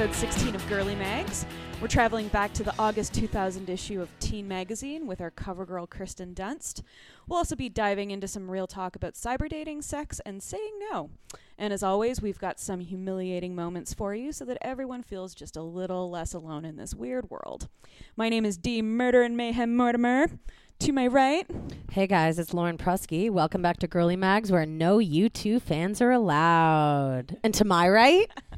episode 16 of Girly Mags. We're traveling back to the August 2000 issue of Teen Magazine with our cover girl, Kirsten Dunst. We'll also be diving into some real talk about cyber dating, sex, and saying no. And as always, we've got some humiliating moments for you so that everyone feels just a little less alone in this weird world. My name is D. Murder and Mayhem Mortimer. To my right, Hey guys, it's Lauren Prusky. Welcome back to Girly Mags, where no U2 fans are allowed. And to my right,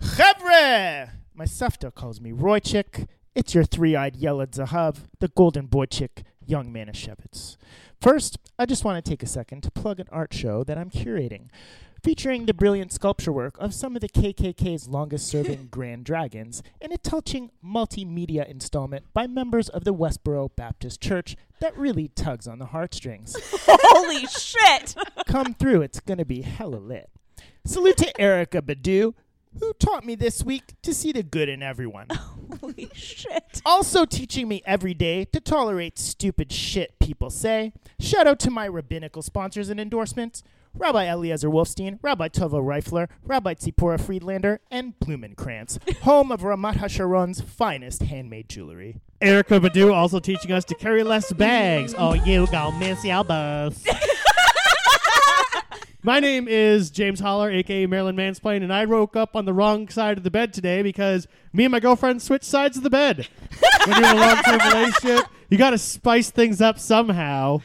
Chevre! My Sefta calls me Roychik. It's your three-eyed Yelad Zahav, the golden boy chick, young Manischewitz. First, I just want to take a second to plug an art show that I'm curating, featuring the brilliant sculpture work of some of the KKK's longest-serving Grand Dragons in a touching multimedia installment by members of the Westboro Baptist Church that really tugs on the heartstrings. holy shit! Come through, it's going to be hella lit. Salute to Erykah Badu, who taught me this week to see the good in everyone. holy shit! also teaching me every day to tolerate stupid shit people say. Shout out to my rabbinical sponsors and endorsements. Rabbi Eliezer Wolfstein, Rabbi Tova Reifler, Rabbi Tzipora Friedlander, and Blumenkrantz, home of Ramat HaSharon's finest handmade jewelry. Erykah Badu also teaching us to carry less bags. Oh, you go miss your bus. My name is James Holler, aka Marilyn Mansplain, and I woke up on the wrong side of the bed today because me and my girlfriend switched sides of the bed. when you're in a long-term relationship, you got to spice things up somehow.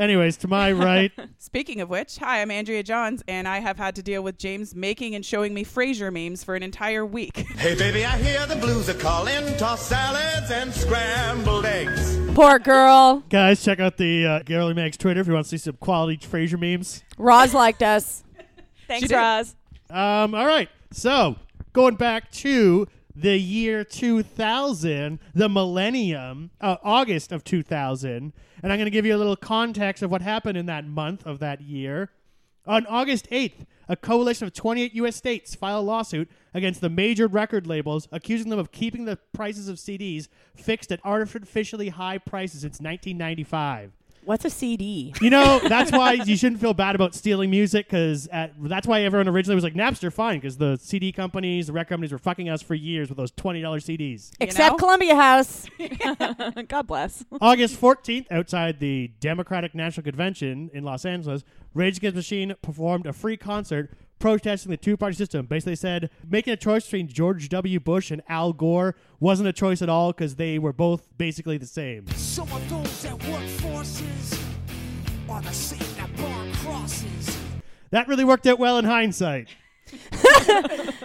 Anyways, to my right, Speaking of which, hi, I'm Andrea Johns, and I have had to deal with James making and showing me Frasier memes for an entire week. Hey baby, I hear the blues are calling. Toss salads and scrambled eggs. poor girl, guys, check out the uh, Girly Mags Twitter if you want to see some quality Frasier memes. Roz liked us. Thanks, did. Roz. Um, all right. So, going back to the year 2000, the millennium, uh, August of 2000, and I'm going to give you a little context of what happened in that month of that year. On August 8th, a coalition of 28 U.S. states filed a lawsuit against the major record labels, accusing them of keeping the prices of CDs fixed at artificially high prices since 1995. What's a CD? You know, that's why you shouldn't feel bad about stealing music because that's why everyone originally was like, Napster, fine, because the CD companies, the record companies were fucking us for years with those $20 CDs. Except know? Columbia House. God bless. August 14th, outside the Democratic National Convention in Los Angeles, Rage Against the Machine performed a free concert protesting the two party system. Basically said making a choice between George W. Bush and Al Gore wasn't a choice at all because they were both basically the same. Some of those that work forces are the same that burn crosses. That really worked out well in hindsight.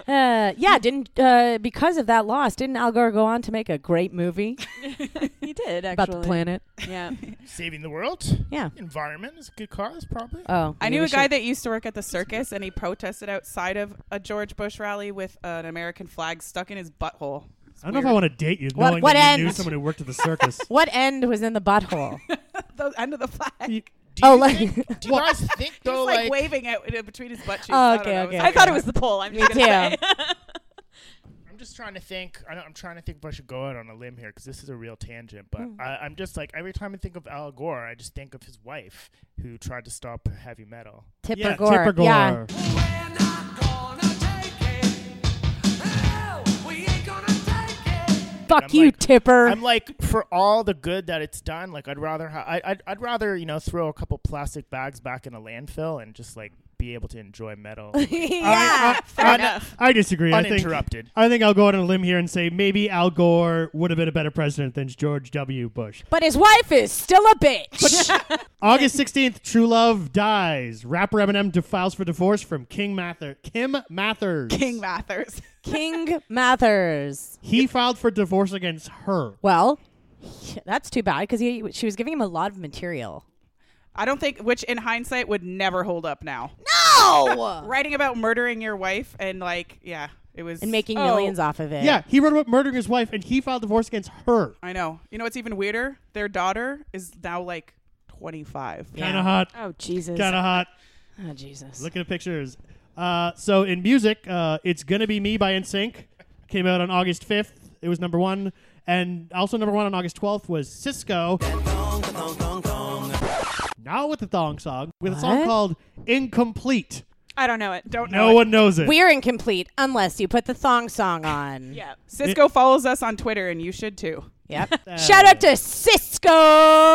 Uh, yeah, didn't uh, because of that loss, didn't Al Gore go on to make a great movie He did, actually. about the planet? Yeah. Saving the world? Yeah. Environment is a good cause, probably. Oh, I knew a guy should- that used to work at the circus, and he protested outside of a George Bush rally with an American flag stuck in his butthole. It's I don't know if I want to date you What- knowing what that you knew end? someone who worked at the circus. What end was in the butthole? the end of the flag. You- Do Oh, like- think, do you guys think He though, was like, like, waving it in between his butt cheeks. Oh, I okay, know. okay, I thought it was the pole. I'm just Me gonna too. Say. I'm just trying to think. I don't, I'm trying to think if I should go out on a limb here because this is a real tangent. But mm. I, I'm just like every time I think of Al Gore, I just think of his wife who tried to stop heavy metal. Tipper yeah, Gore. Tipper Gore. Yeah. We're not gonna take it. Hell, we ain't gonna take it. Fuck I'm you, like- Tipper. I'm like, for all the good that it's done, like I'd rather, ha- I, I'd, I'd rather, you know, throw a couple plastic bags back in a landfill and just like be able to enjoy metal yeah. I, enough. I disagree. I think uninterrupted. I think I'll go out on a limb here and say maybe Al Gore would have been a better president than George W. Bush. but his wife is still a bitch. August 16th, True Love dies. Rapper Eminem de- files for divorce from King Mather. Kim Mathers. King Mathers. King Mathers. He filed for divorce against her. Well, that's too bad because she was giving him a lot of material. I don't think, which in hindsight would never hold up now. No! writing about murdering your wife and like yeah, it was and making Oh, millions off of it. Yeah, he wrote about murdering his wife, and he filed divorce against her. I know. You know what's even weirder? Their daughter is now like 25. Yeah. Kind of hot. Oh Jesus! Kind of hot. Oh, Jesus. Looking at the pictures. Uh, so in music, uh, it's gonna be me by NSYNC. Came out on August fifth. It was number one, and also number one on August twelfth was Sisqó. Now with the thong song, with a song What? called "Incomplete." I don't know it. Don't know. No it. one knows it. We're incomplete unless you put the thong song on. Yeah. Sisqó follows us on Twitter, and you should too. Yep. Shout out to Sisqó.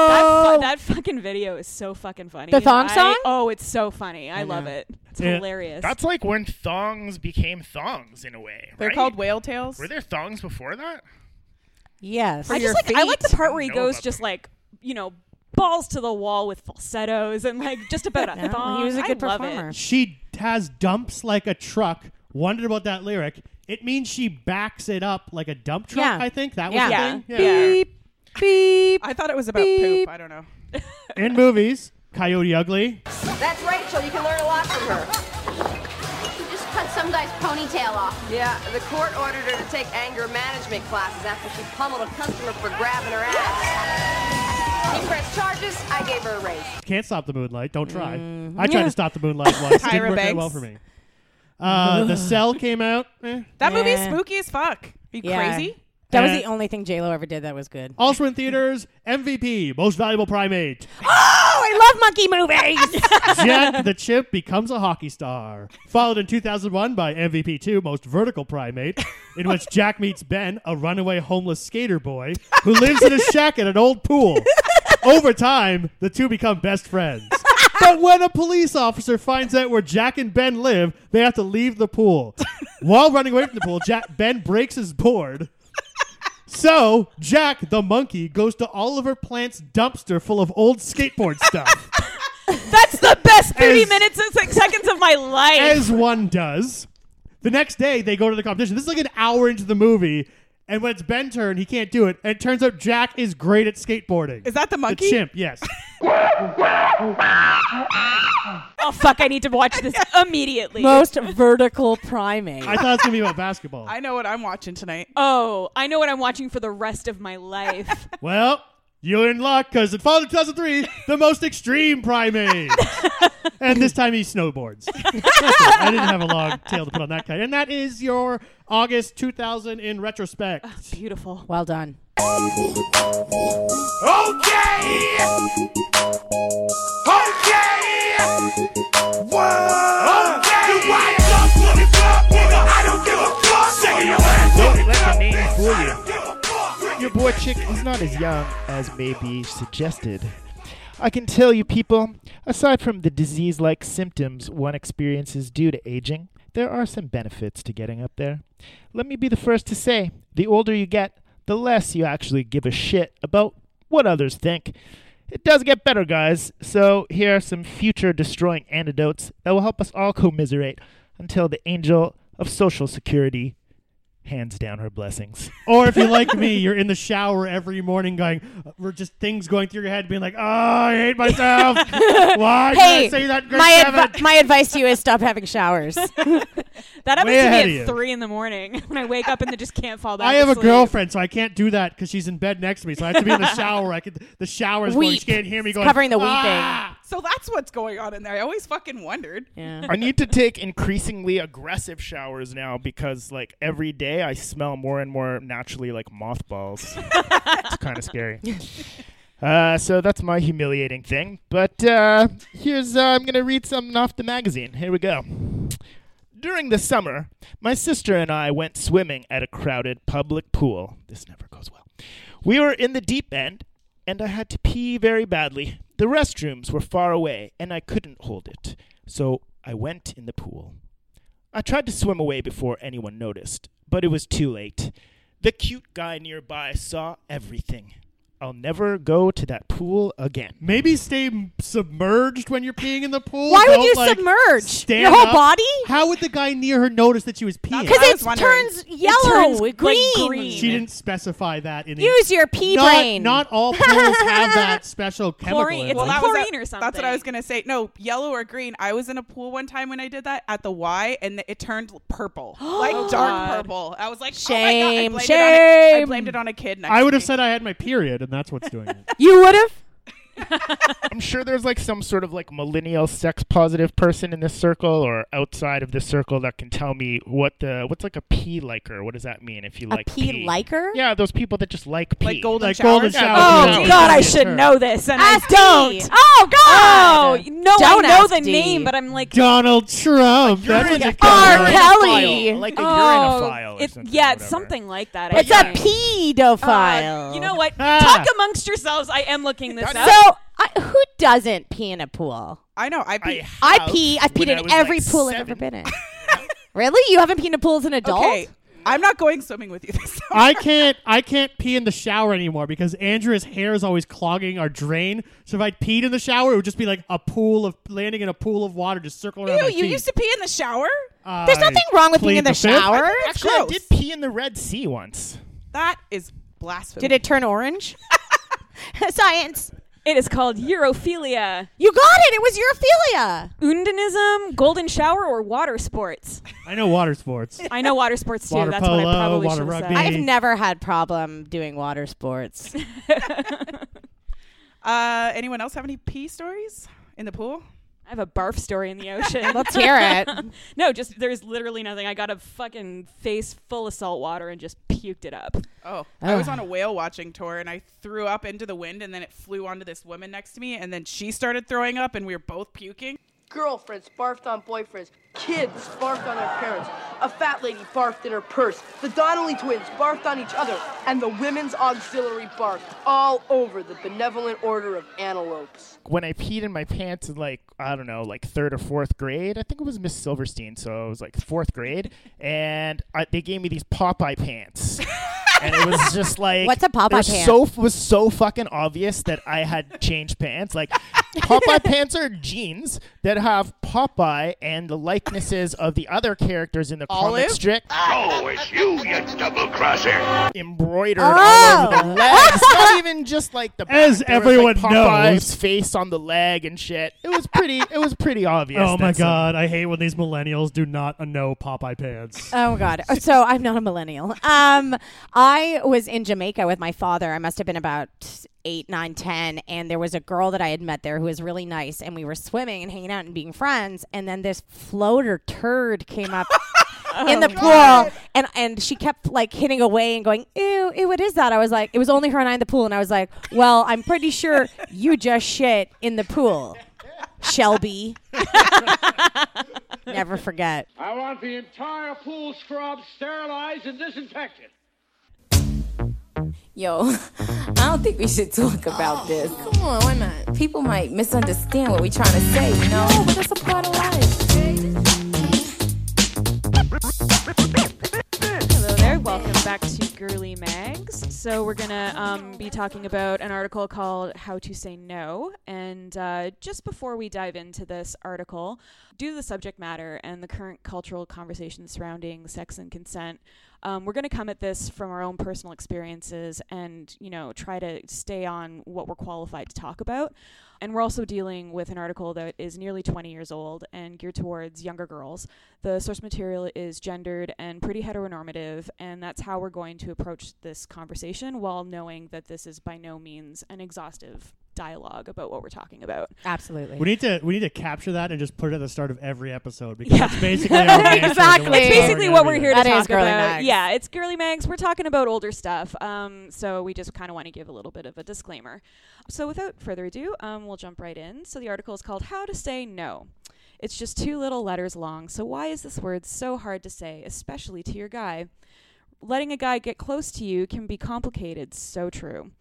That, fu- that fucking video is so fucking funny. The thong I- song? oh, it's so funny. I, I love it. It's Yeah. hilarious. That's like when thongs became thongs in a way. They're right? called whale tails. Were there thongs before that? yes. I just like I like the part where he Know goes about just them. like you know balls to the wall with falsettos and like just about a Yeah, thong. he was a good I love performer. It. She has dumps like a truck. Wondered about that lyric. It means she backs it up like a dump truck. Yeah. I think that was Yeah. the thing. Yeah. Beep. Beep. I thought it was about Beep. poop. I don't know. In movies, Coyote Ugly. That's Rachel. You can learn a lot from her. She just cut some guy's ponytail off. Yeah, the court ordered her to take anger management classes after she pummeled a customer for grabbing her ass. He pressed charges. I gave her a raise. Can't stop the moonlight. Don't try. Mm-hmm. I tried to stop the moonlight once. Didn't Tyra work out Banks. well for me. Uh, the Cell came out. Eh. That movie's Yeah. spooky as fuck. Are you Yeah. crazy? That was the only thing J Lo ever did that was good. Also in theaters, MVP, Most Valuable Primate. Oh, I love monkey movies. Jack the Chip becomes a hockey star. Followed in 2001 by MVP 2, Most Vertical Primate, in which Jack meets Ben, a runaway homeless skater boy who lives in a shack at an old pool. Over time, the two become best friends. But when a police officer finds out where Jack and Ben live, they have to leave the pool. While running away from the pool, Jack Ben breaks his board. So Jack the monkey goes to Oliver Plant's dumpster full of old skateboard stuff. That's the best thirty As- minutes and six seconds of my life. as one does. The next day, they go to the competition. This is like an hour into the movie, and when it's Ben's turn, he can't do it. And it turns out Jack is great at skateboarding. Is that the monkey? the monkey? chimp? Yes. oh fuck! I need to watch this immediately. Most vertical primate. I thought it was gonna be about basketball. I know what I'm watching tonight. Oh, I know what I'm watching for the rest of my life. well, you're in luck because it followed in 2003, the most extreme primate. and this time he snowboards. I didn't have a long tail to put on that guy. And that is your August 2000 in retrospect. Ah, beautiful. well done. Okay! Okay! What? Okay! You wind up, put it up, nigga. I don't give a fuck. Say your ass. Don't let the name fool you. Chick is not as young as may be suggested. I can tell you, people, aside from the disease like symptoms one experiences due to aging, there are some benefits to getting up there. Let me be the first to say the older you get, the less you actually give a shit about what others think. It does get better, guys, so here are some future destroying antidotes that will help us all commiserate until the angel of social security hands down her blessings. Or if you're like me, you're in the shower every morning going, we're just things going through your head being like, oh, I hate myself. Why did I say that in grade my, seven? advi- my advice to you is stop having showers. That happens Way to me at you. three in the morning when I wake up and then just can't fall back. I have to a sleep. girlfriend, so I can't do that because she's in bed next to me. So I have to be in the shower. I could the shower's going. She can't hear me going. It's going. covering the weeping. "Ah!" So that's what's going on in there. I always fucking wondered. yeah. I need to take increasingly aggressive showers now because like every day I smell more and more naturally like mothballs. it's kind of scary. Uh, so that's my humiliating thing. But uh, here's uh, I'm gonna read something off the magazine. Here we go. During the summer, my sister and I went swimming at a crowded public pool. This never goes well. We were in the deep end, and I had to pee very badly. The restrooms were far away, and I couldn't hold it. So I went in the pool. I tried to swim away before anyone noticed, but it was too late. The cute guy nearby saw everything. I'll never go to that pool again. Maybe stay submerged when you're peeing in the pool. Why would Don't, you like, submerge stand your whole up. body? How would the guy near her notice that she was peeing? Because I it wondering. turns yellow, turns, like, green. green. She didn't specify that in the Use your pea not, brain. Not all pools have that special chemical. Chlorine- in it's them. like that was chlorine a- or something. That's what I was gonna say. No, yellow or green. I was in a pool one time when I did that at the Y, and it turned purple, oh, like Oh, dark God. purple. I was like, Shame, oh my God. I blamed It on a, I shame. blamed it on a kid next I would to have me. said I had my period, and that's what's doing it. you would have. I'm sure there's like some sort of like millennial sex positive person in this circle or outside of this circle that can tell me what the what's like a pee liker. What does that mean if you A like pea liker? Yeah, those people that just like pee. like golden Like showers. golden Yeah, showers. Oh Yeah, God, I should know this, and Ask I don't. me. Oh God. Oh no, Don't I know the D. name, but I'm like, Donald Trump. That's what Urine- you R. Kelly. like a oh, urinophile. Or it- something, yeah, it's whatever. something like that. It's a pedophile. Uh, you know what? Ah. Talk amongst yourselves. I am looking this up. So, Oh, I, who doesn't pee in a pool? I know. I, pee. I have pee. I've peed I in was, every like, pool I've ever been in. really? You haven't peed in a pool as an adult? okay. I'm not going swimming with you this summer. I can't I can't pee in the shower anymore because Andrew's hair is always clogging our drain. So if I peed in the shower, it would just be like a pool of landing in a pool of water, just circling around Ew, my you feet. used to pee in the shower? There's nothing wrong with peeing in the, fifth. shower. Actually, I did pee in the Red Sea once. That is blasphemy. Did it turn orange? Science. It is called urophilia, You got it. It was urophilia. Undinism, golden shower, or water sports. I know water sports. I know water sports too. Water That's what I probably water should have rugby. said. I've never had problem doing water sports. Uh, anyone else have any pee stories in the pool? I have a barf story in the ocean. Let's hear it. no, just there's literally nothing. I got a fucking face full of salt water and just puked it up. Oh, I was on a whale watching tour and I threw up into the wind and then it flew onto this woman next to me and then she started throwing up and we were both puking. Girlfriends barfed on boyfriends. Kids barfed on their parents. A fat lady barfed in her purse. The Donnelly twins barfed on each other. And the women's auxiliary barfed all over the benevolent order of antelopes. When I peed in my pants in like I don't know, like third or fourth grade, I think it was Miss Silverstein, so it was like fourth grade, and I, they gave me these Popeye pants. and it was just like What's a Popeye it was? So was so fucking obvious that I had changed pants. Like Popeye pants are jeans that have Popeye and the likenesses of the other characters in the Olive? comic strip Oh, it's you, you double crosser. embroidered Oh. all over the legs. Not even just like the back. As There was, like, everyone Popeye's knows. face on the leg and shit. It was pretty. It was pretty obvious. Oh my that some- god, I hate when these millennials do not know Popeye pants. Oh my god. So I'm not a millennial. Um, I was in Jamaica with my father. I must have been about eight, nine, ten, and there was a girl that I had met there who was really nice, and we were swimming and hanging out and being friends. And then this floater turd came up. in oh, the pool, and and she kept like hitting away and going, ew, ew, what is that? I was like, it was only her and I in the pool, and I was like, well, I'm pretty sure you just shit in the pool, Shelby. Never forget. I want the entire pool scrubbed, sterilized, and disinfected. Yo, I don't think we should talk about this. Come on, why not? People might misunderstand what we're trying to say, you know? but that's a part of life. Hello there. Welcome back to Girly Mags. So we're gonna um, be talking about an article called "How to Say No." And uh, just before we dive into this article, due to the subject matter and the current cultural conversation surrounding sex and consent, um, we're going to come at this from our own personal experiences and you know try to stay on what we're qualified to talk about. And we're also dealing with an article that is nearly 20 years old and geared towards younger girls. The source material is gendered and pretty heteronormative, and that's how we're going to approach this conversation while knowing that this is by no means an exhaustive dialogue about what we're talking about. Absolutely. We need to we need to capture that and just put it at the start of every episode because Yeah. that's basically our Exactly. It's basically what we're here That to is talk about. Mags. Yeah, it's girly mags. We're talking about older stuff. Um, so we just kind of want to give a little bit of a disclaimer. So without further ado, um, we'll jump right in. So the article is called "How to Say No." It's just two little letters long. So why is this word so hard to say, especially to your guy? Letting a guy get close to you can be complicated. So true.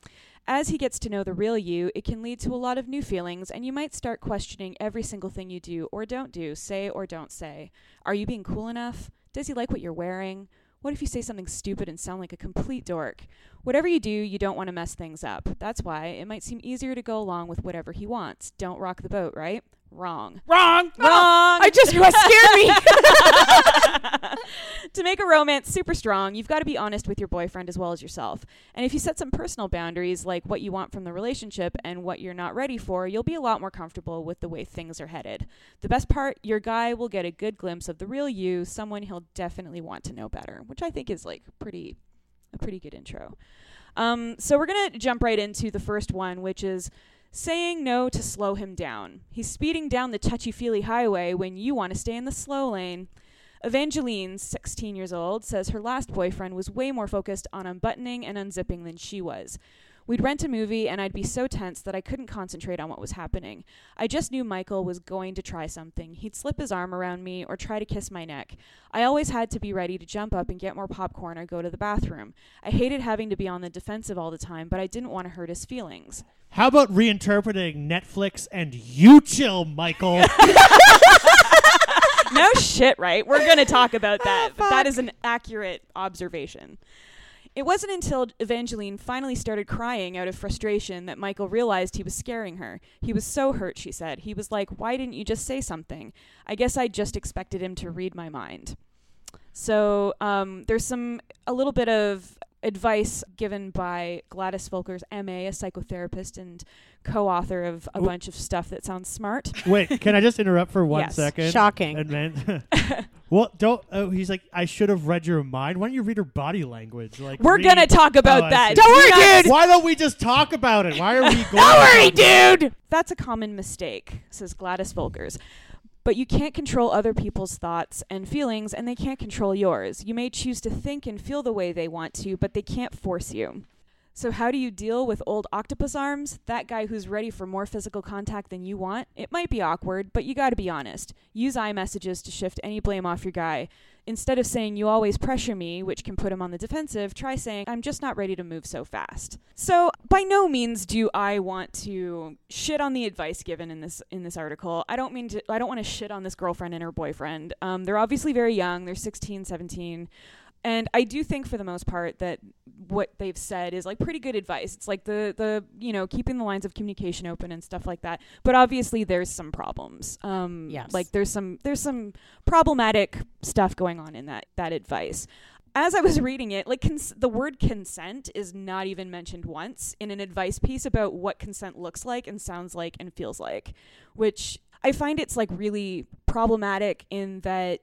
As he gets to know the real you, it can lead to a lot of new feelings, and you might start questioning every single thing you do or don't do, say or don't say. Are you being cool enough? Does he like what you're wearing? What if you say something stupid and sound like a complete dork? Whatever you do, you don't want to mess things up. That's why it might seem easier to go along with whatever he wants. Don't rock the boat, right? Wrong. Wrong. Wrong. I just you scared me. to make a romance super strong, you've got to be honest with your boyfriend as well as yourself. And if you set some personal boundaries, like what you want from the relationship and what you're not ready for, you'll be a lot more comfortable with the way things are headed. The best part, your guy will get a good glimpse of the real you, someone he'll definitely want to know better, which I think is like pretty a pretty good intro. Um, so we're gonna jump right into the first one, which is saying no to slow him down. He's speeding down the touchy feely highway when you want to stay in the slow lane. Evangeline, 16 years old, says her last boyfriend was way more focused on unbuttoning and unzipping than she was. We'd rent a movie, and I'd be so tense that I couldn't concentrate on what was happening. I just knew Michael was going to try something. He'd slip his arm around me or try to kiss my neck. I always had to be ready to jump up and get more popcorn or go to the bathroom. I hated having to be on the defensive all the time, but I didn't want to hurt his feelings. How about reinterpreting Netflix and you chill, Michael? no shit, right? We're going to talk about that. Ah, but that is an accurate observation. It wasn't until Evangeline finally started crying out of frustration that Michael realized he was scaring her. He was so hurt, she said. He was like, Why didn't you just say something? I guess I just expected him to read my mind. So um, there's some, a little bit of advice given by Gladys Volkers, MA, a psychotherapist and co author of a Oop. bunch of stuff that sounds smart. Wait, can I just interrupt for one Yes. second? Shocking. And then, well, don't. Oh, he's like, I should have read your mind. Why don't you read her body language? Like, We're read- gonna talk about Oh, I that. see. Don't worry, dude. Why don't we just talk about it? Why are we going? Don't worry, dude. That's a common mistake, says Gladys Volkers. But you can't control other people's thoughts and feelings, and they can't control yours. You may choose to think and feel the way they want to, but they can't force you. So, how do you deal with old octopus arms? That guy who's ready for more physical contact than you want? It might be awkward, but you gotta be honest. Use I-messages to shift any blame off your guy. Instead of saying, you always pressure me, which can put him on the defensive, try saying, I'm just not ready to move so fast. So, by no means do I want to shit on the advice given in this in this article. I don't mean to I don't want to shit on this girlfriend and her boyfriend. Um, they're obviously very young. They're 16, 17. And I do think for the most part that what they've said is like pretty good advice. It's like the the you know keeping the lines of communication open and stuff like that. But obviously there's some problems. Um, Yes. Like there's some there's some problematic stuff going on in that that advice. As I was reading it, like cons- the word consent is not even mentioned once in an advice piece about what consent looks like and sounds like and feels like, which I find it's like really problematic in that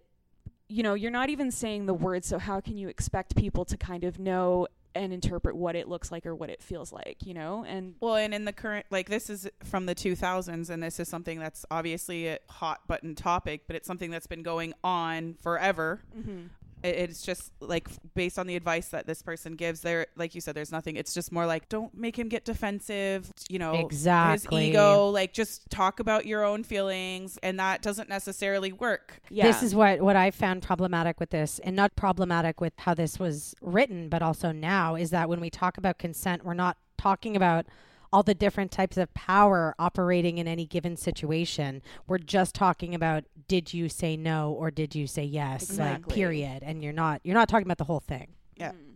you know, you're not even saying the words, so how can you expect people to kind of know and interpret what it looks like or what it feels like, you know? And Well, and in the current, like this is from the 2000s, and this is something that's obviously a hot button topic, but it's something that's been going on forever. Mhm. It, it's just like based on the advice that this person gives. There, like you said, there's nothing. It's just more like don't make him get defensive. You know, Exactly. his ego. Like just talk about your own feelings, and that doesn't necessarily work. yeah This is what what I found problematic with this, and not problematic with how this was written, but also now is that when we talk about consent, we're not talking about all the different types of power operating in any given situation. We're just talking about did you say no or did you say yes? Like Exactly. period. And you're not you're not talking about the whole thing. Yeah. Mm-hmm.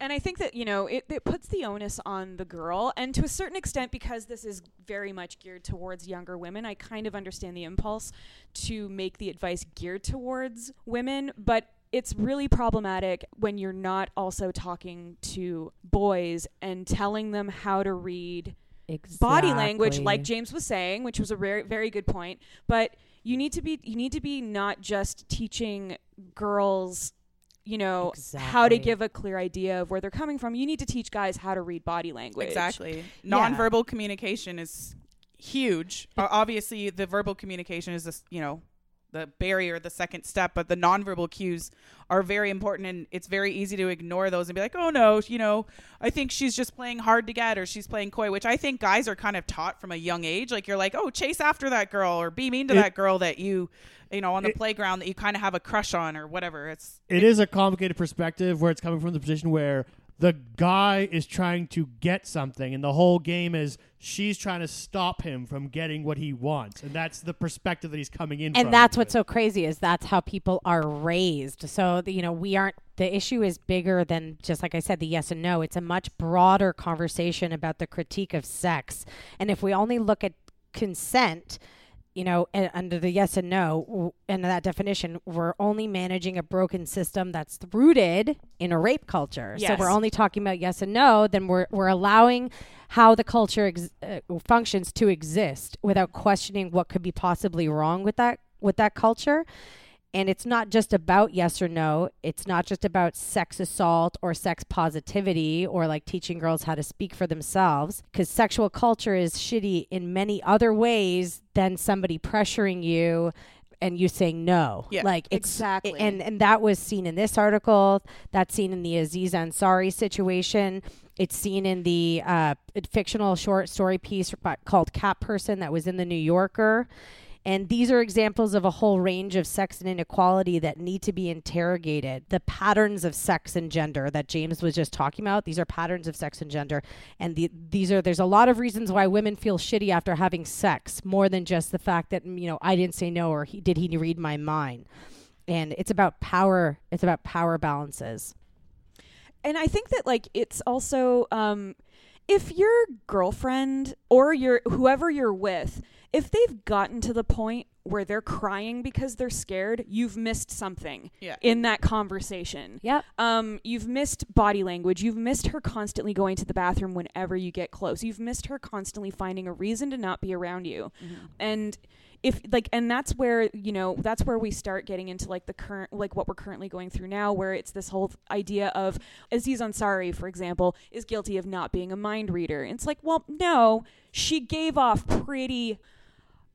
And I think that, you know, it, it puts the onus on the girl. And to a certain extent, because this is very much geared towards younger women, I kind of understand the impulse to make the advice geared towards women. But it's really problematic when you're not also talking to boys and telling them how to read body language like James was saying, which was a very very good point. But you need to be you need to be not just teaching girls you know how to give a clear idea of where they're coming from. You need to teach guys how to read body language. Exactly. Yeah. Nonverbal communication is huge. O- Obviously, the verbal communication is this, you know, the barrier, the second step, but the nonverbal cues are very important and it's very easy to ignore those and be like, "Oh no, you know, I think she's just playing hard to get or she's playing coy," which I think guys are kind of taught from a young age. Like you're like, "Oh, chase after that girl or be mean to It- that girl that you, you know, on the It- playground that you kind of have a crush on or whatever." It's it is a complicated perspective where it's coming from the position where the guy is trying to get something and the whole game is she's trying to stop him from getting what he wants and that's the perspective that he's coming in from and that's what's so crazy is that's how people are raised so you know we aren't the issue is bigger than just like I said, the yes and no. It's a much broader conversation about the critique of sex. And if we only look at consent, you know, under the yes and no w- and that definition, we're only managing a broken system that's rooted in a rape culture. So we're only talking about yes and no. Then we're we're allowing how the culture ex- uh, functions to exist without questioning what could be possibly wrong with that with that culture. And it's not just about yes or no. It's not just about sex assault or sex positivity or like teaching girls how to speak for themselves. Because sexual culture is shitty in many other ways than somebody pressuring you and you saying no. Yeah, like it's exactly. And and that was seen in this article. That's seen in the Aziz Ansari situation. It's seen in the uh, fictional short story piece called Cat Person that was in the New Yorker. And these are examples of a whole range of sex and inequality that need to be interrogated. The patterns of sex and gender that James was just talking about, these are patterns of sex and gender. And the, these are, there's a lot of reasons why women feel shitty after having sex, more than just the fact that, you know, I didn't say no or he, did he read my mind. And it's about power, it's about power balances. and I think that like it's also um, if your girlfriend or your whoever you're with, if they've gotten to the point where they're crying because they're scared, you've missed something Yeah. in that conversation. Yep. Um, you've missed body language. You've missed her constantly going to the bathroom whenever you get close. You've missed her constantly finding a reason to not be around you. And if like and that's where you know that's where we start getting into like the current like what we're currently going through now where it's this whole idea of Aziz Ansari for example is guilty of not being a mind reader and it's like well no she gave off pretty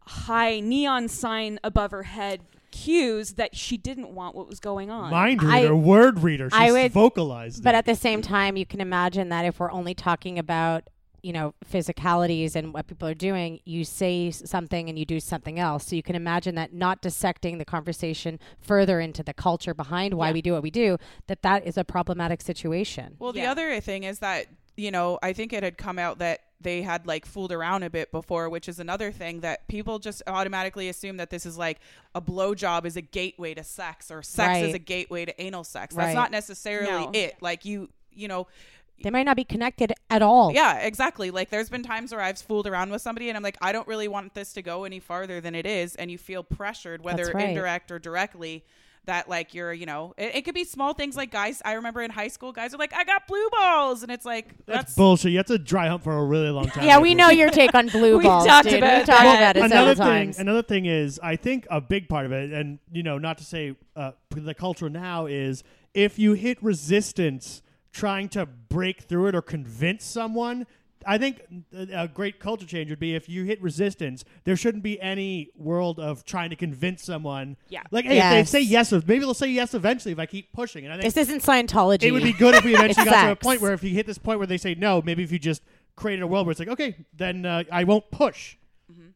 high neon sign above her head cues that she didn't want what was going on Mind I- reader, word reader. She's I would- vocalized. But it. at the same time, you can imagine that if we're only talking about you know physicalities and what people are doing, you say something and you do something else. So you can imagine that not dissecting the conversation further into the culture behind why Yeah. we do what we do, that that is a problematic situation. Well, the other thing is that, you know, I think it had come out that they had like fooled around a bit before, which is another thing that people just automatically assume that this is like a blowjob is a gateway to sex or sex is a gateway to anal sex. That's Right. not necessarily No. it. Like you, you know, They might not be connected at all. yeah, exactly. Like there's been times where I've fooled around with somebody and I'm like, I don't really want this to go any farther than it is, and you feel pressured, whether right. indirect or directly. That like you're, you know, it, it could be small things like guys. I remember in high school, guys are like, "I got blue balls," and it's like That's, that's, bullshit. You have to dry hump for a really long time. Yeah, we know your take on blue We balls, talked dude. about we talked about it another thing times. another thing is i think a big part of it and you know not to say uh, the culture now is if you hit resistance trying to break through it or convince someone I think a a great culture change would be if you hit resistance, there shouldn't be any world of trying to convince someone. Yeah. Like, hey, if they say yes, maybe they'll say yes eventually if I keep pushing. And I think This isn't Scientology. it would be good if we eventually It's got to a sex. point where if you hit this point where they say no, maybe if you just created a world where it's like, okay, then uh, I won't push.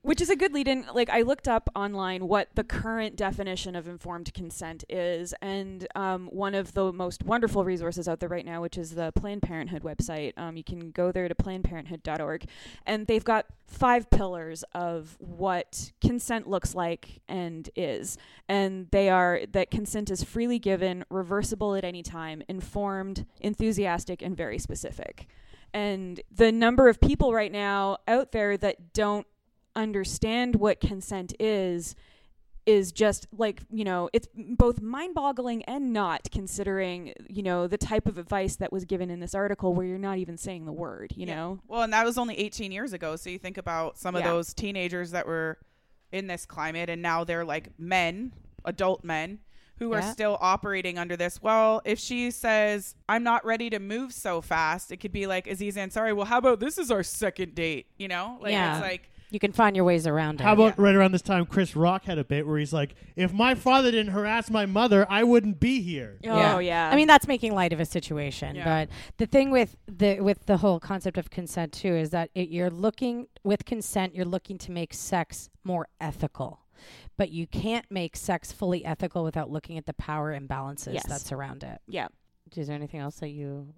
Which is a good lead in. Like, I looked up online what the current definition of informed consent is, and um, one of the most wonderful resources out there right now, which is the Planned Parenthood website. Um, you can go there to plannedparenthood.org, and they've got five pillars of what consent looks like and is. And they are that consent is freely given, reversible at any time, informed, enthusiastic, and very specific. And the number of people right now out there that don't understand what consent is is just like you know it's both mind-boggling and not considering you know the type of advice that was given in this article where you're not even saying the word you Yeah. know Well, and that was only 18 years ago. So you think about some of Yeah. those teenagers that were in this climate, and now they're like men, adult men, who are still operating under this. Well, if she says, I'm not ready to move so fast, it could be like Aziz Ansari, well, how about this is our second date? You know? Like, Yeah. it's like, You can find your ways around it. How about right around this time, Chris Rock had a bit where he's like, "If my father didn't harass my mother, I wouldn't be here." oh yeah I mean, that's making light of a situation. Yeah. But the thing with the with the whole concept of consent too is that it, you're looking with consent, you're looking to make sex more ethical. But you can't make sex fully ethical without looking at the power imbalances Yes. that surround it. yeah Is there anything else that you?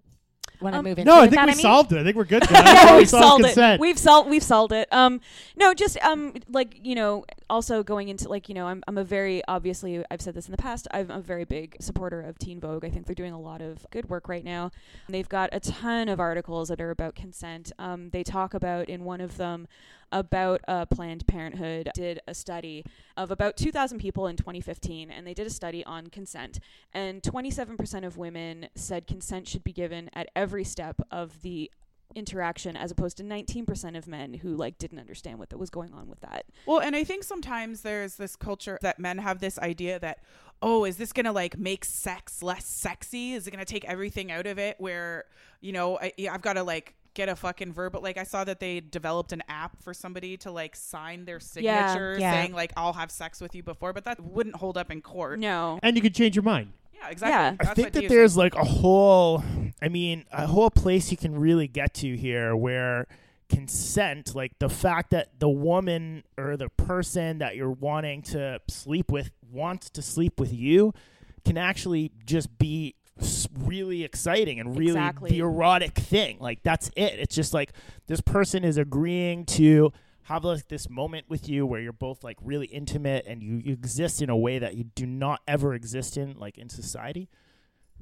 Want to Um, move into No, I think we I mean? solved it. I think we're good. yeah, we've solved consent. it. We've solved we've solved it. Um, no, just um, like you know, also going into like you know, I'm I'm a very obviously I've said this in the past. I'm a very big supporter of Teen Vogue. I think they're doing a lot of good work right now. They've got a ton of articles that are about consent. Um, they talk about in one of them about uh, Planned Parenthood did a study of about 2,000 people in 2015, and they did a study on consent. And 27% of women said consent should be given at every step of the interaction as opposed to 19% of men who like didn't understand what that was going on with that. Well, and I think sometimes there's this culture that men have this idea that, oh, is this gonna like make sex less sexy? Is it gonna take everything out of it? Where you know I, I've got to like get a fucking verbal. Like I saw that they developed an app for somebody to like sign their signature Yeah. saying like I'll have sex with you before, but that wouldn't hold up in court. No. and you can change your mind. Yeah, exactly. Yeah. I That's think what that there's like a whole, I mean, a whole place you can really get to here where consent, like the fact that the woman or the person that you're wanting to sleep with wants to sleep with you, can actually just be really exciting and really Exactly. the erotic thing. Like that's it. It's just like this person is agreeing to have like this moment with you where you're both like really intimate and you, you exist in a way that you do not ever exist in like in society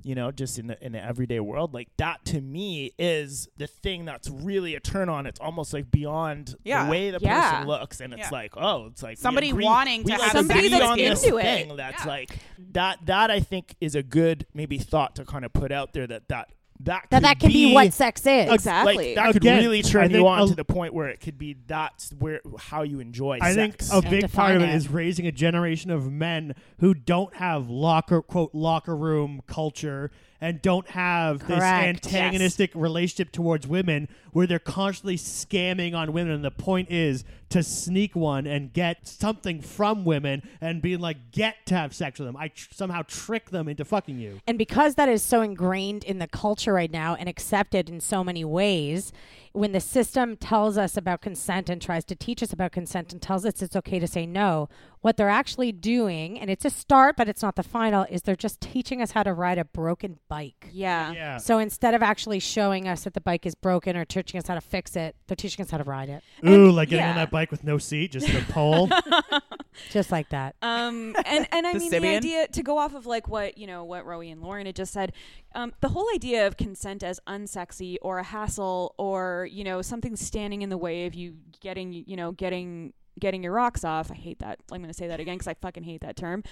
you know just in the in the everyday world like that to me is the thing that's really a turn on it's almost like beyond Yeah. the way the Yeah. person looks and it's Yeah. like oh it's like Somebody agree- wanting to have Somebody agree that's on this into it. thing that's Yeah. like that that i think is a good maybe thought to kind of put out there that that that That could that can be, what sex is. Exactly. like that could Again, really I turn you think on a- to the point where it could be that's where how you enjoy sex. I think a big part of it it. is raising a generation of men who don't have locker quote locker room culture and don't have this Correct. antagonistic relationship towards women where they're constantly scamming on women. And the point is to sneak one and get something from women and being like get to have sex with them. I tr- somehow trick them into fucking you. And because that is so ingrained in the culture right now and accepted in so many ways, when the system tells us about consent and tries to teach us about consent and tells us it's okay to say no, what they're actually doing, and it's a start, but it's not the final, is they're just teaching us how to ride a broken bike. Yeah. yeah So instead of actually showing us that the bike is broken or teaching us how to fix it, they're teaching us how to ride it. ooh like getting on that bike with no seat just the pole Just like that. Um, and and I The mean the idea to go off of like what you know what Rowie and Lauren had just said, um, the whole idea of consent as unsexy or a hassle or you know something standing in the way of you getting you know getting getting your rocks off. I hate that. I'm going to say that again because I fucking hate that term.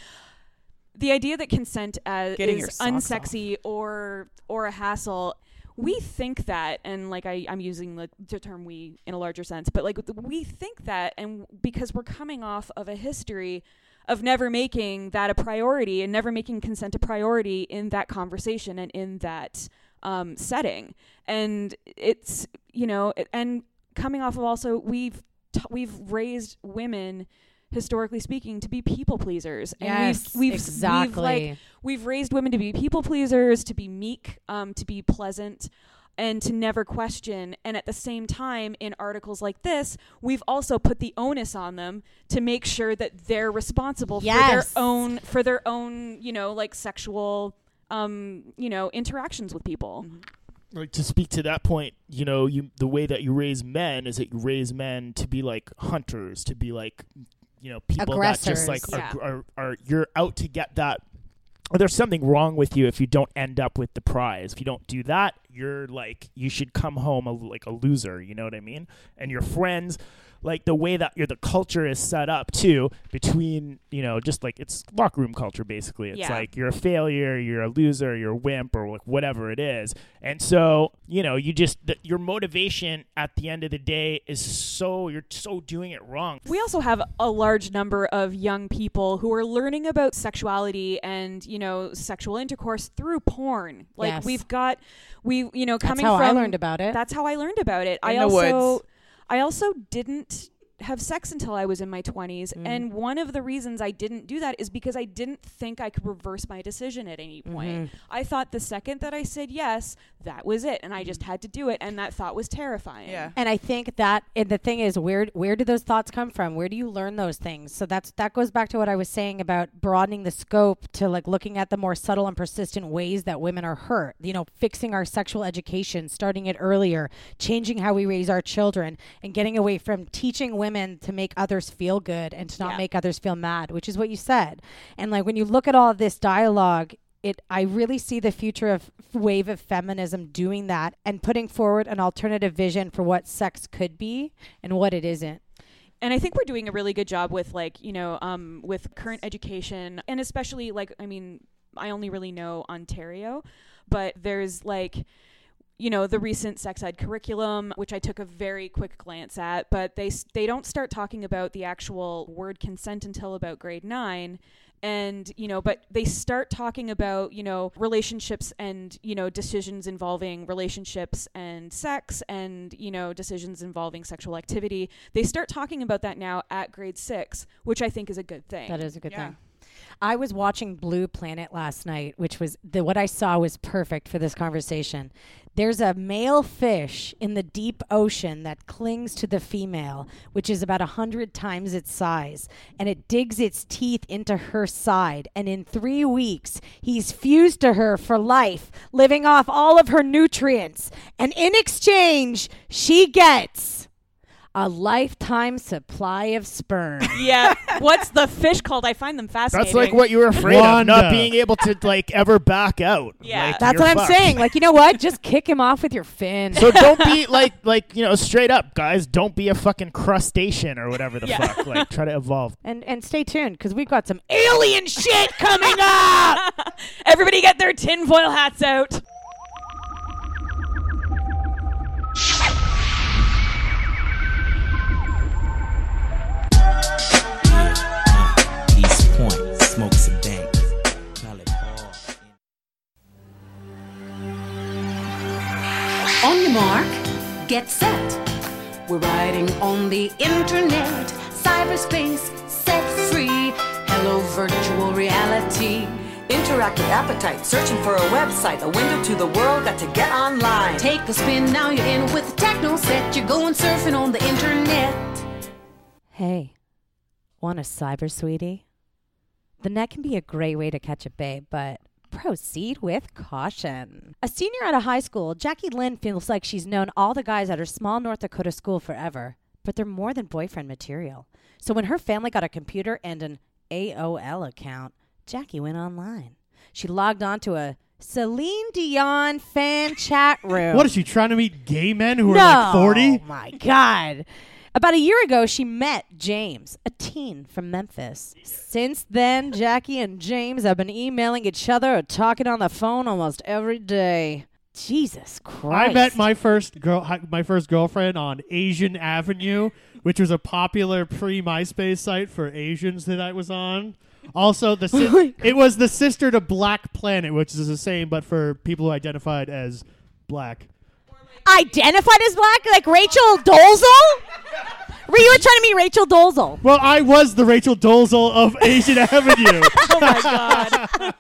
The idea that consent as Getting is unsexy or or a hassle. We think that, and like I, I'm using the, the term "we" in a larger sense, but like we think that, and because we're coming off of a history of never making that a priority and never making consent a priority in that conversation and in that um, setting. And it's you know, it- and coming off of also we've t- we've raised women historically speaking to be people pleasers and Yes, we've we've exactly. we've like we've raised women to be people pleasers to be meek um, to be pleasant and to never question and at the same time in articles like this we've also put the onus on them to make sure that they're responsible Yes. for their own for their own you know like sexual um you know interactions with people like to speak to that point, you know, you the way that you raise men is that you raise men to be like hunters, to be like, you know, people that just like Aggressors. are, are, are you're out to get that. Or there's something wrong with you if you don't end up with the prize. If you don't do that, you're like you should come home a, like a loser. You know what I mean? And your friends, like the way that your the culture is set up too between you know just like it's locker room culture basically. It's Yeah. like you're a failure, you're a loser, you're a wimp, or like whatever it is. And so you know you just th- your motivation at the end of the day is so you're so doing it wrong. We also have a large number of young people who are learning about sexuality and, you know, sexual intercourse through porn. Like Yes. we've got we you know coming That's coming how I learned about it. That's how I learned about it. I In the also woods. I also didn't have sex until I was in my 20s. Mm. And one of the reasons I didn't do that is because I didn't think I could reverse my decision at any point. Mhm. I thought the second that I said yes, that was it. And I just had to do it. And that thought was terrifying. Yeah. And I think that and the thing is where where do those thoughts come from? Where do you learn those things? So that's that goes back to what I was saying about broadening the scope to like looking at the more subtle and persistent ways that women are hurt. You know, fixing our sexual education, starting it earlier, changing how we raise our children and getting away from teaching women to make others feel good and to not Yeah. make others feel mad, which is what you said. And like when you look at all of this dialogue it I really see the future of wave of feminism doing that and putting forward an alternative vision for what sex could be and what it isn't. and I think we're doing a really good job with like you know um, with current education and especially like I mean I only really know Ontario, but there's like you know the recent sex ed curriculum which I took a very quick glance at, but they they don't start talking about the actual word consent until about grade 9 and you know but they start talking about you know relationships and you know decisions involving relationships and sex and you know decisions involving sexual activity they start talking about that now at grade 6 which i think is a good thing That is a good Yeah. thing. I was watching Blue Planet last night, which was the what I saw was perfect for this conversation. There's a male fish in the deep ocean that clings to the female, which is about a hundred times its size, and it digs its teeth into her side. And in three weeks, he's fused to her for life, living off all of her nutrients. And in exchange, she gets a lifetime supply of sperm. yeah what's the fish called i find them fascinating That's like what you were afraid of, not being able to like ever back out. Yeah. Like, That's you're what I'm saying. Like, you know what? Just kick him off with your fin. So don't be like like you know straight up, guys. Don't be a fucking crustacean or whatever the Yeah. fuck. Like try to evolve. and and stay tuned because we've got some alien shit coming up. everybody get their tinfoil hats out East Point, smoke some dank. Call it Paul. On your mark, get set. We're riding on the internet, cyberspace, set free. Hello, virtual reality. Interactive appetite, searching for a website, a window to the world, got to get online. Take a spin, now you're in with the techno set. You're going surfing on the internet. Hey, want a cyber sweetie? The net can be a great way to catch a babe, but proceed with caution. A senior at a high school, Jackie Lynn feels like she's known all the guys at her small North Dakota school forever, but they're more than boyfriend material. So when her family got a computer and an AOL account, Jackie went online. She logged on to a Celine Dion fan chat room. What is she trying to meet gay men who are like 40? Oh my God. About a year ago, she met James, a teen from Memphis. Since then, Jackie and James have been emailing each other or talking on the phone almost every day. Jesus Christ. I met my first girl, my first girlfriend on Asian Avenue, which was a popular pre MySpace site for Asians that I was on. Also, the si- Oh it was the sister to Black Planet, which is the same but for people who identified as black. Identified as black? Like Rachel Dolezal? Were you trying to meet Rachel Dolezal? Well, I was the Rachel Dolezal of Asian Avenue. oh my god.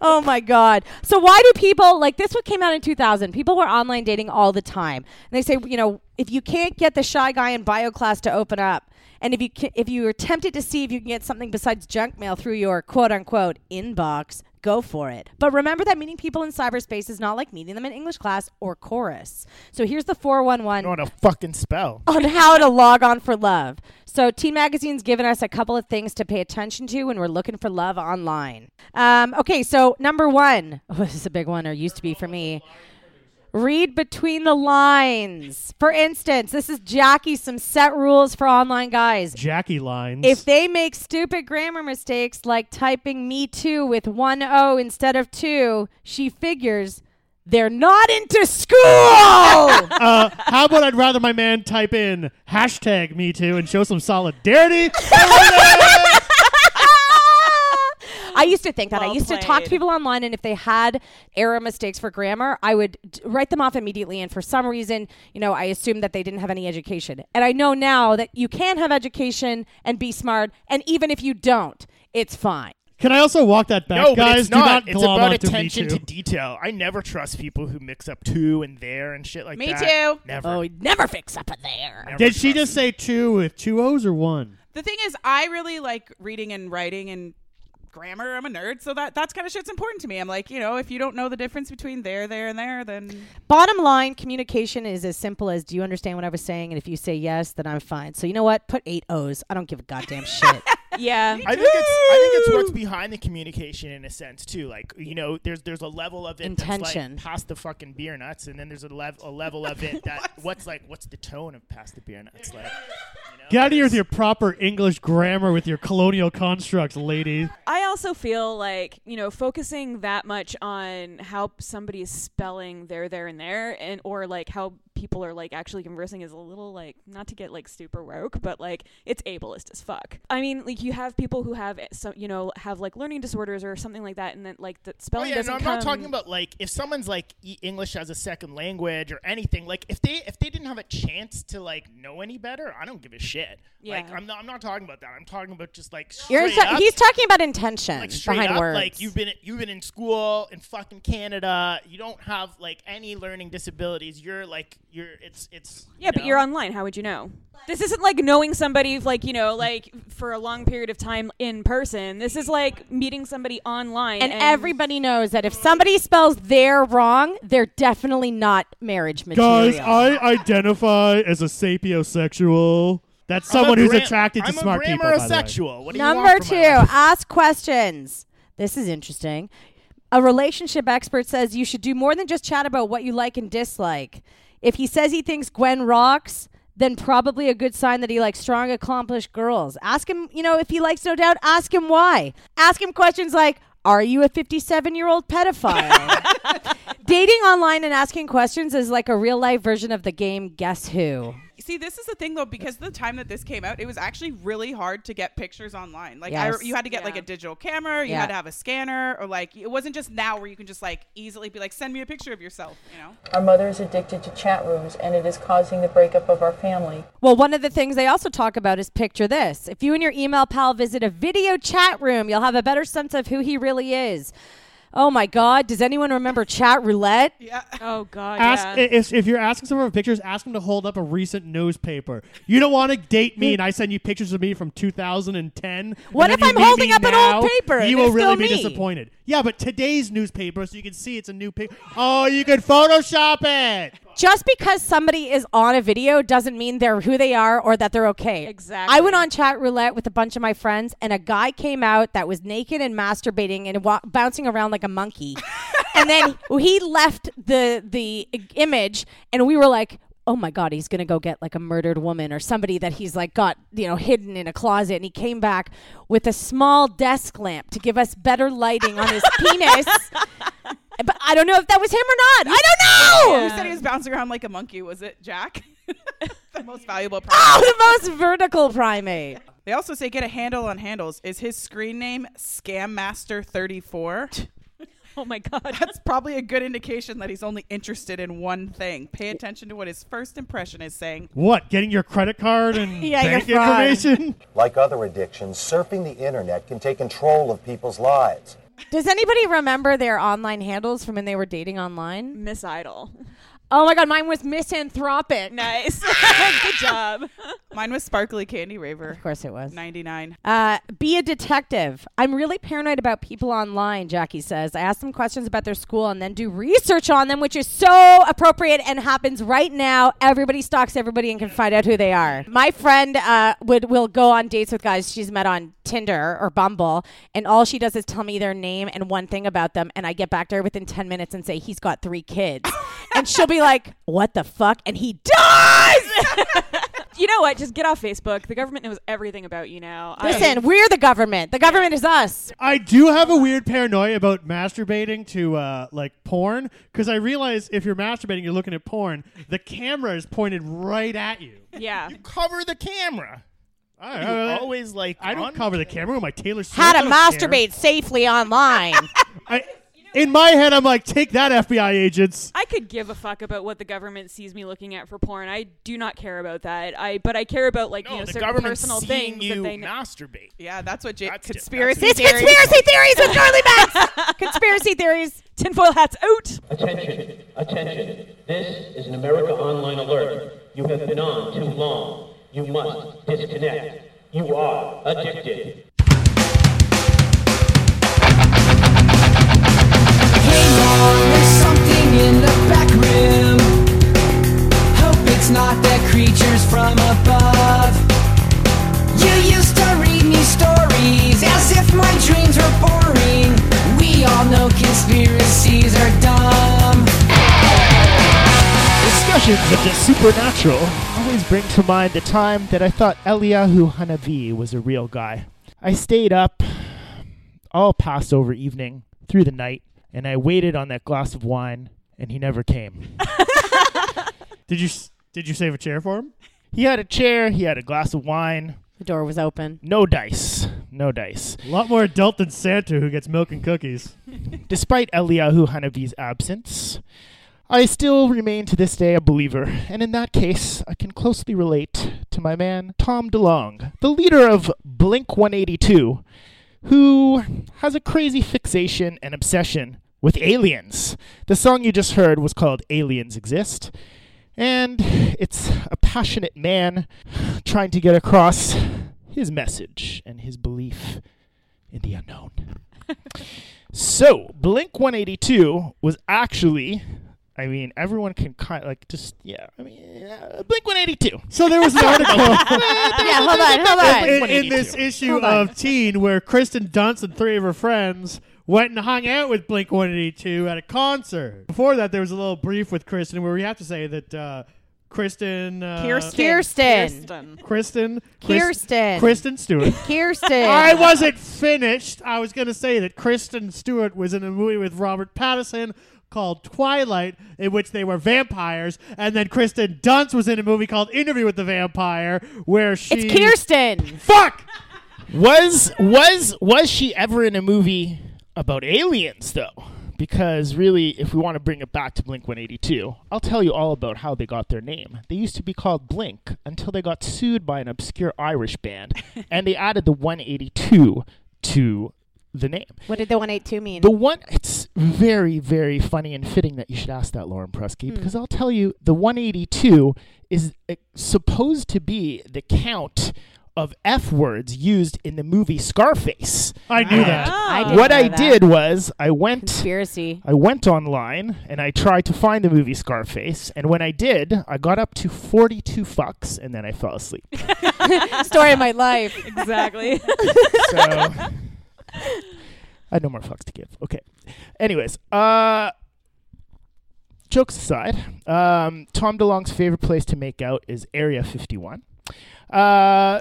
oh my god. So why do people like this? What came out in 2000? People were online dating all the time, and they say, you know, if you can't get the shy guy in bio class to open up, and if you ca- if you are tempted to see if you can get something besides junk mail through your quote unquote inbox, go for it. But remember that meeting people in cyberspace is not like meeting them in English class or chorus. So here's the 411 Know what a fucking spell. on how to log on for love. So, Teen Magazine's given us a couple of things to pay attention to when we're looking for love online. Um, okay, so number one, oh, this is a big one, or used to be for me. Read between the lines. For instance, this is Jackie, some set rules for online guys. Jackie lines. If they make stupid grammar mistakes like typing me too with one O instead of two, she figures they're not into school. uh, how about I'd rather my man type in hashtag me too and show some solidarity? I used to think that. I Well used to talk to people online, and if they had error mistakes for grammar, I would d- write them off immediately. And for some reason, you know, I assumed that they didn't have any education. And I know now that you can have education and be smart, and even if you don't, it's fine. Can I also walk that back, no, but guys? it's Do not. not it's about attention to detail. I never trust people who mix up two and there and shit like Me that. Me too. Never. Oh, never fix up a there. Never Did she trust just say two with two O's or one? The thing is, I really like reading and writing and grammar. I'm a nerd, so that that's kind of shit's important to me. I'm like, you know, if you don't know the difference between there, there, and there, then Bottom line, communication is as simple as do you understand what I was saying? And if you say yes, then I'm fine. So you know what? Put eight O's. I don't give a goddamn shit. Yeah. I think it's I think it's what's behind the communication in a sense too. Like you know, there's there's a level of it Intention. that's like past the fucking beer nuts, and then there's a, lev- a level of it that what's like what's the tone of past the beer nuts like. Get out of here with your proper English grammar with your colonial constructs, lady. I also feel like, you know, focusing that much on how somebody is spelling there, there, and there, and or like how people are like actually conversing is a little like not to get like super woke, but like it's ableist as fuck. I mean, like you have people who have eh, some, you know, have like learning disorders or something like that, and then like the Oh spelling yeah, doesn't no, I'm come. not talking about like if someone's like English as a second language or anything. Like if they if they didn't have a chance to like know any better, I don't give a shit. Like I'm not I'm not talking about that. I'm talking about just like You're straight ta- up, he's talking about intention like straight behind up, words. like you've been you've been in school in fucking Canada. You don't have like any learning disabilities. You're like you're it's it's Yeah, but you're online. How would you know? This isn't like knowing somebody, like you know, like for a long period of time in person. This is like meeting somebody online, and everybody knows that if somebody spells their wrong, they're definitely not marriage material. Guys, I identify as a sapiosexual. That's I'm someone who's gra- attracted to I'm a smart people. by the way. grammarosexual. What do you Number want from two, my life? ask questions. This is interesting. A relationship expert says you should do more than just chat about what you like and dislike. If he says he thinks Gwen rocks, then probably a good sign that he likes strong, accomplished girls. Ask him, you know, if he likes No Doubt, ask him why. Ask him questions like, are you a 57 year old pedophile? Dating online and asking questions is like a real life version of the game Guess Who. See, this is the thing though, because the time that this came out, it was actually really hard to get pictures online. Like, Yes. I, you had to get like a digital camera, you Yeah. had to have a scanner, or like it wasn't just now where you can just like easily be like, send me a picture of yourself. You know? Our mother is addicted to chat rooms, and it is causing the breakup of our family. Well, one of the things they also talk about is picture this. If you and your email pal visit a video chat room, you'll have a better sense of who he really is. Oh my God. Does anyone remember chat roulette? Yeah. Oh God. Ask yeah. if, if you're asking someone for pictures, ask them to hold up a recent newspaper. You don't want to date me, and I send you pictures of me from 2010. What if I'm holding me up an old paper You will really still be me? disappointed. Yeah, but today's newspaper, so you can see it's a new picture. Oh, you could Photoshop it. Just because somebody is on a video doesn't mean they're who they are or that they're okay. Exactly. I went on chat roulette with a bunch of my friends, and a guy came out that was naked and masturbating and wa- bouncing around like a monkey. and then he left the the image, and we were like. Oh my God, he's gonna go get like a murdered woman or somebody that he's like got, you know, hidden in a closet. And he came back with a small desk lamp to give us better lighting on his penis. But I don't know if that was him or not. I don't know. Who said he was bouncing around like a monkey? Was it Jack? the most valuable. Oh, the most vertical primate. They also say get a handle on handles. Is his screen name Scammaster34? oh my god. That's probably a good indication that he's only interested in one thing. Pay attention to what his first impression is saying. What? Getting your credit card and Yeah, your bank information? Like other addictions, surfing the internet can take control of people's lives. Does anybody remember their online handles from when they were dating online? Miss Idol. Oh my god, mine was misanthropic. Nice. Good job. Mine was Sparkly Candy Raver. Of course it was. 99. Uh, be a detective. I'm really paranoid about people online, Jackie says. I ask them questions about their school and then do research on them, which is so appropriate and happens right now. Everybody stalks everybody and can find out who they are. My friend uh, would will go on dates with guys she's met on Tinder or Bumble, and all she does is tell me their name and one thing about them, and I get back to her within 10 minutes and say, he's got three kids. and she'll be like, what the fuck? And he does! You know what? Just get off Facebook. The government knows everything about you now. I- Listen, we're the government. The government is us. I do have a weird paranoia about masturbating to uh, like porn because I realize if you're masturbating, you're looking at porn. The camera is pointed right at you. yeah. you Cover the camera. I, You I- always like I don't cover the camera with my Taylor Swift. How to I don't care. masturbate safely online. I, in my head, I'm like, take that, FBI agents. I could give a fuck about what the government sees me looking at for porn. I do not care about that. I but I care about like you know the certain government's personal seeing things you that they know. masturbate. Yeah, that's what Jake. That's di- conspiracy it's theories. conspiracy theories with Charlie Max. conspiracy theories. Tinfoil hats out. Attention, attention. This is an America Online alert. You have been on too long. You must disconnect. You are addicted. Room. Hope it's not the creatures from above. You used to read me stories as if my dreams were boring. We all know conspiracies are dumb. Discussions of the supernatural always bring to mind the time that I thought Eliyahu Hanavi was a real guy. I stayed up all Passover evening through the night, and I waited on that glass of wine, and he never came. Did you did you save a chair for him? He had a chair, he had a glass of wine, The door was open. no dice, no dice. A lot more adult than Santa who gets milk and cookies. Despite Eliyahu Hanavi's absence, I still remain to this day a believer, and in that case, I can closely relate to my man Tom DeLonge, the leader of Blink 182, who has a crazy fixation and obsession with aliens. The song you just heard was called Aliens Exist, and it's a passionate man trying to get across his message and his belief in the unknown. So, Blink 182 was actually, I mean, everyone can kind of like just, yeah, I mean, uh, Blink 182. So there was an article yeah, hold on, hold on. in, in this issue Hold on. of Teen where Kristen Dunst and three of her friends went and hung out with Blink 182 at a concert. Before that, there was a little brief with Kristen where we have to say that uh, Kristen. Uh, Kirsten. Kirsten. Kirsten. Kristen. Kirsten. Kristen Stewart. Kirsten. I wasn't finished. I was going to say that Kristen Stewart was in a movie with Robert Pattinson called Twilight, in which they were vampires, and then Kristen Dunst was in a movie called Interview with the Vampire, where she. It's Kirsten. Fuck! Was was was she ever in a movie about aliens though? Because really, if we want to bring it back to Blink 182, I'll tell you all about how they got their name. They used to be called Blink until they got sued by an obscure Irish band, and they added the 182 to the name. What did the 182 mean? The one, it's very, very funny and fitting that you should ask that, Lauren Prusky, because I'll tell you, the 182 is uh, supposed to be the count of F words used in the movie Scarface. I knew that. I didn't what know I that. did was I went Conspiracy. I went online and I tried to find the movie Scarface, and when I did, I got up to 42 fucks, and then I fell asleep. Story of my life. Exactly. so I had no more fucks to give. Okay. Anyways, uh jokes aside, um, Tom DeLonge's favorite place to make out is Area 51. Uh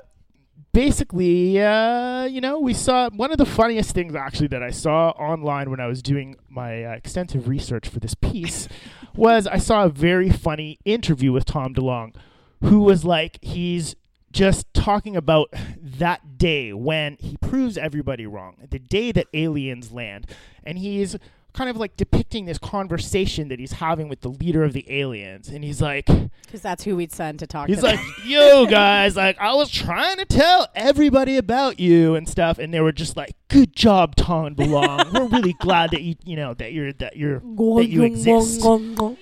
basically, uh, you know, we saw one of the funniest things actually that I saw online when I was doing my uh, extensive research for this piece was I saw a very funny interview with Tom DeLonge who was like he's just talking about that day when he proves everybody wrong, the day that aliens land, and he's kind of like depicting this conversation that he's having with the leader of the aliens, and he's like, Because that's who we'd send to talk He's to like, yo, guys, like, I was trying to tell everybody about you and stuff, and they were just like, good job, Tom DeLonge. We're really glad that you, you know, that you're, that you're, that you exist.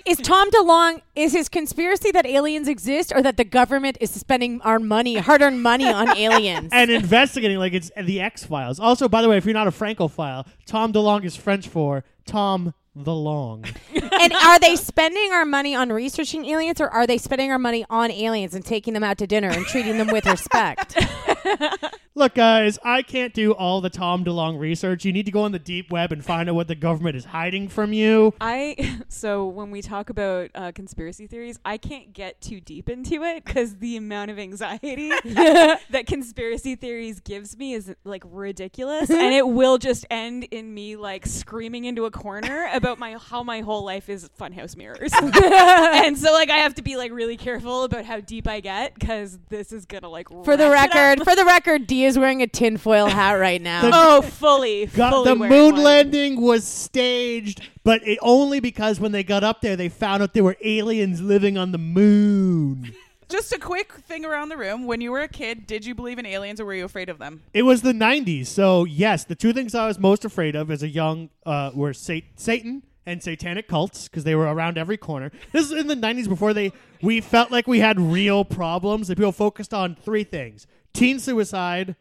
Is Tom DeLonge is his conspiracy that aliens exist or that the government is spending our money, hard-earned money on aliens? and investigating like it's the X Files. Also, by the way, if you're not a Francophile, Tom DeLonge is French for Tom the Long. and are they spending our money on researching aliens or are they spending our money on aliens and taking them out to dinner and treating them with respect? Look, guys, I can't do all the Tom DeLonge research. You need to go on the deep web and find out what the government is hiding from you. I so when we talk about uh, conspiracy theories, I can't get too deep into it because the amount of anxiety that conspiracy theories gives me is like ridiculous, and it will just end in me like screaming into a corner about my how my whole life is funhouse mirrors, and so like I have to be like really careful about how deep I get because this is gonna like For the wreck it up. record, for the record, D is wearing a tinfoil hat right now. oh, fully, Got, fully the moon one. landing was staged, but it, only because when they got up there, they found out there were aliens living on the moon. Just a quick thing around the room. When you were a kid, did you believe in aliens or were you afraid of them? It was the 90s, so yes, the two things I was most afraid of as a young uh, were sa- Satan and satanic cults because they were around every corner. This is in the 90s before they we felt like we had real problems. That people focused on three things: teen suicide,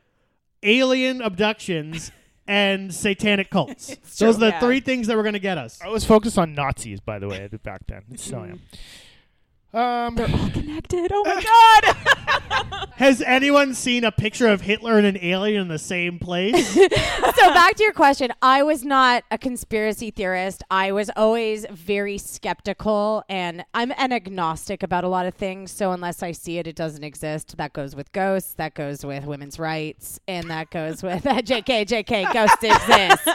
alien abductions, and satanic cults. Those are the true. three things that were going to get us. I was focused on Nazis, by the way, back then. Still am. Um, They're all connected. Oh my god! Has anyone seen a picture of Hitler and an alien in the same place? so back to your question. I was not a conspiracy theorist. I was always very skeptical and i'm an agnostic about a lot of things. So unless i see it it doesn't exist. That goes with ghosts. That goes with women's rights. And that goes with jk jk ghosts exist.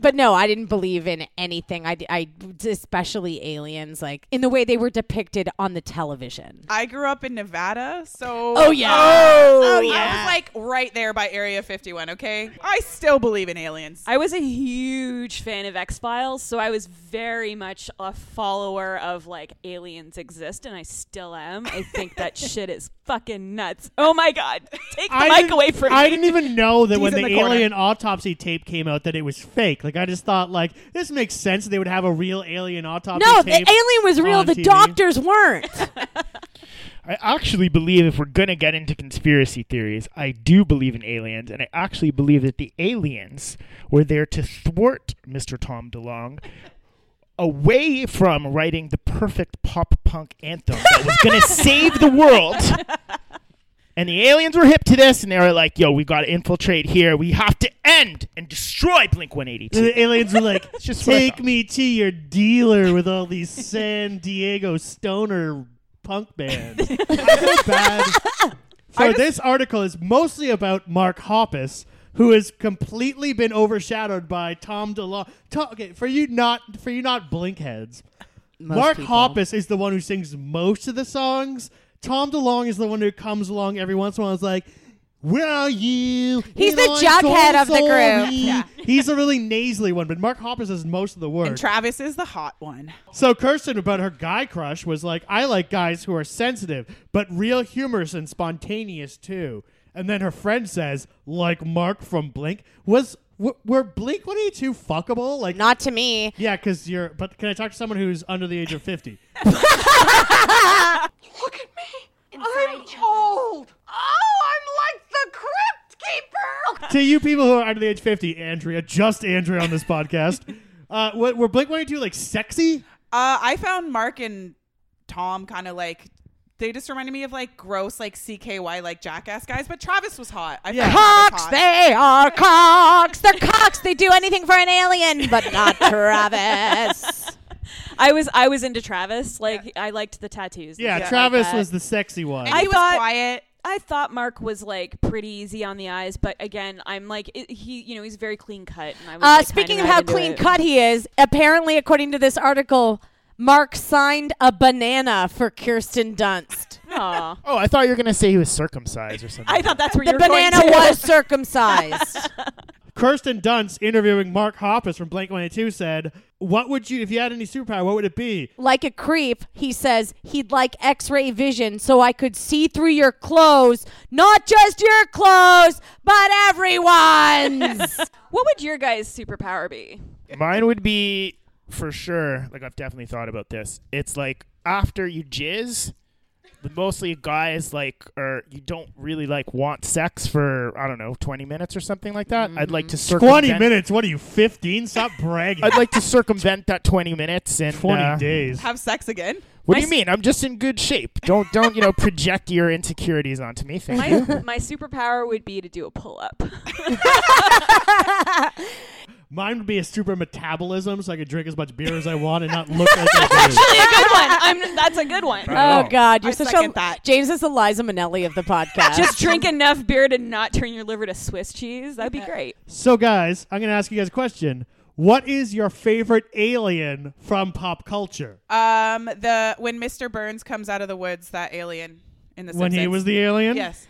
But no i didn't believe in anything. I, I especially aliens. Like in the way they were depicted on the television I grew up in Nevada, so Oh, yeah. Um, oh, Oh, I was like right there by Area 51. Okay, I still believe in aliens. I was a huge fan of X Files, so I was very much a follower of like aliens exist, and I still am. I think that shit is fucking nuts. Oh my god, take the I mic didn't- away from me. I didn't even know that He's when the, the alien autopsy tape came out that it was fake. Like I just thought like this makes sense. They would have a real alien autopsy. no the alien was real on the TV. doctors weren't I actually believe if we're gonna get into conspiracy theories, I do believe in aliens, and I actually believe that the aliens were there to thwart Mr. Tom DeLonge away from writing the perfect pop punk anthem that was gonna save the world. And the aliens were hip to this, and they were like, "Yo, we gotta infiltrate here. We have to end and destroy Blink 182." And the aliens were like, just what "Take me to your dealer with all these San Diego stoner punk bands." I feel bad. So this article is mostly about Mark Hoppus, who has completely been overshadowed by Tom DeLonge. Tom, okay, for you not for you not Blink heads, Mark people. Hoppus is the one who sings most of the songs. Tom DeLonge is the one who comes along every once in a while. Is like. Where are you? He's the Ain't I jughead so of the group. Yeah. He's a really nasally one, but Mark Hoppus says most of the words. And Travis is the hot one. So Kirsten about her guy crush was like, I like guys who are sensitive, but real humorous and spontaneous too. And then her friend says, like Mark from Blink, was w- were Blink One Eighty Two fuckable? Like not to me. Yeah, because you're. But can I talk to someone who's under the age of fifty? Look at me. I'm old. Oh, I'm like the crypt keeper. to you people who are under the age of fifty, Andrea, just Andrea on this podcast. Uh, what, were Blink One Eighty Two like sexy? Uh, I found Mark and Tom kind of like they just reminded me of like gross like CKY like jackass guys, but Travis was hot. I found Travis Cocks, hot. they are cocks. They're cocks. They do anything for an alien, but not Travis. I was I was into Travis. Like I liked the tattoos. and Yeah, shit like Travis was the sexy one. I he was thought quiet. I thought Mark was like pretty easy on the eyes, but again, I'm like it, he, you know, he's very clean cut. And I was Uh, like, speaking kinda how clean it. cut he is, apparently, according to this article, Mark signed a banana for Kirsten Dunst. Aw. Oh, I thought you were gonna say he was circumcised or something. I thought that's where the you were going banana to. was circumcised. Kirsten Dunst interviewing Mark Hoppus from Blink 182 said, "What would you if you had any superpower? What would it be?" like a creep, he says he'd like X-ray vision so I could see through your clothes, not just your clothes, but everyone's. What would your guys' superpower be? Mine would be for sure. Like I've definitely thought about this. It's like after you jizz, but mostly guys like or you don't really like want sex for I don't know twenty minutes or something like that. I'd like to circumvent. Twenty minutes? What are you, fifteen? Stop bragging. I'd like to circumvent that twenty minutes and Twenty uh, days. Have sex again? What My do you mean? I'm just in good shape. Don't don't you know project your insecurities onto me. Thank you. My, my superpower would be to do a pull up. Mine would be a super metabolism, so I could drink as much beer as I want and not look like I do. Actually, a good one. I'm, that's a good one. Oh God, you're I such second a that. James is the Liza Minnelli of the podcast. Just drink enough beer to not turn your liver to Swiss cheese. That'd be great. So, guys, I'm going to ask you guys a question. What is your favorite alien from pop culture? Um, the when Mr. Burns comes out of the woods, that alien in the When he Simpsons. was the alien? Yes.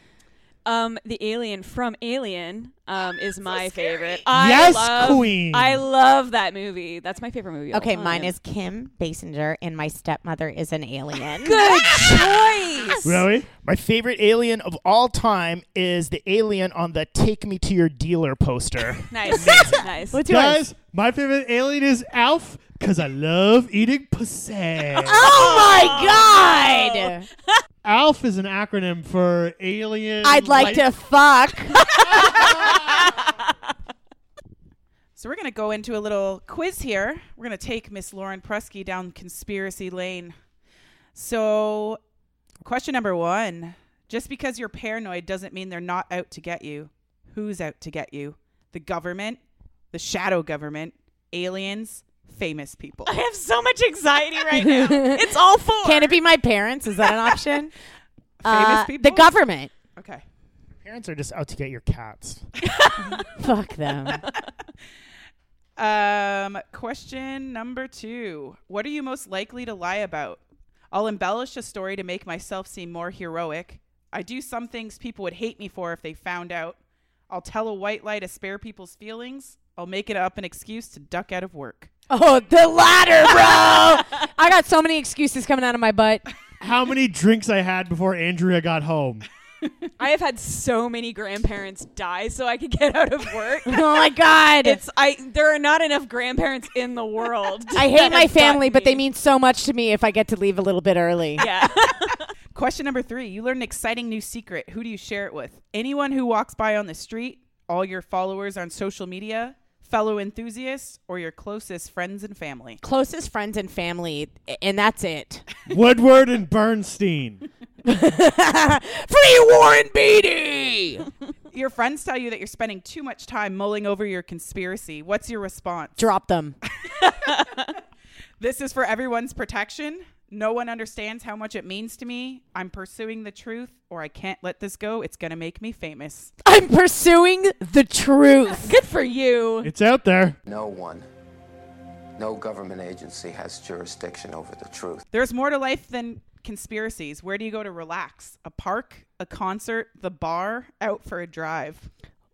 Um, the alien from Alien um, is my favorite. Yes, love, queen. I love that movie. That's my favorite movie. of all Okay, mine time. is Kim Basinger, and my stepmother is an alien. Good choice. Really? My favorite alien of all time is the alien on the "Take Me to Your Dealer" poster. Nice, nice. What's Guys, my favorite alien is Alf because I love eating pussy. Oh my God! Alf is an acronym for alien. I'd like to fuck. So we're gonna go into a little quiz here. We're gonna take Miss Lauren Prusky down conspiracy lane. So, question number one: Just because you're paranoid doesn't mean they're not out to get you. Who's out to get you? The government, the shadow government, aliens, famous people. I have so much anxiety right now. it's all four. Can it be my parents? Is that an option? Uh, people? The government. Okay. Parents are just out to get your cats. Fuck them. Um, question number two. What are you most likely to lie about? I'll embellish a story to make myself seem more heroic. I do some things people would hate me for if they found out. I'll tell a white lie to spare people's feelings. I'll make it up an excuse to duck out of work. Oh, the latter, bro. I got so many excuses coming out of my butt. How many drinks I had before Andrea got home? I have had so many grandparents die so I could get out of work. Oh my god. It's I there are not enough grandparents in the world. I hate my family, gotten but they mean so much to me if I get to leave a little bit early. Yeah. Question number three. You learn an exciting new secret. Who do you share it with? Anyone who walks by on the street, all your followers on social media, fellow enthusiasts, or your closest friends and family? Closest friends and family, and that's it. Woodward and Bernstein. Free Warren Beatty! Your friends tell you that you're spending too much time mulling over your conspiracy. What's your response? Drop them. This is for everyone's protection. No one understands how much it means to me. I'm pursuing the truth, or I can't let this go. It's going to make me famous. I'm pursuing the truth. Good for you. It's out there. No one, no government agency has jurisdiction over the truth. There's more to life than conspiracies. Where do you go to relax? A park, a concert, the bar, out for a drive.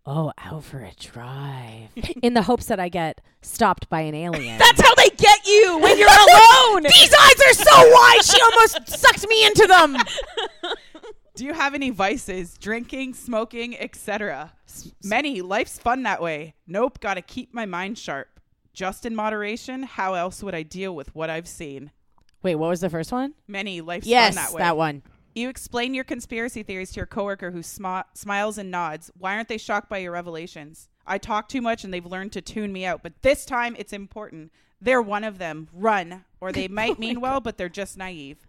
Oh, out for a drive. In the hopes that I get stopped by an alien. That's how they get you when you're alone. These eyes are so wide, she almost sucked me into them. Do you have any vices? Drinking, smoking, etc. Many. Life's fun that way. Nope, gotta keep my mind sharp. Just in moderation. How else would I deal with what I've seen? Wait, what was the first one? Many. Life's Yes, fun that way. that one. You explain your conspiracy theories to your coworker who smi- smiles and nods. Why aren't they shocked by your revelations? I talk too much and they've learned to tune me out, but this time it's important. They're one of them. Run. Or they might mean well, but they're just naive.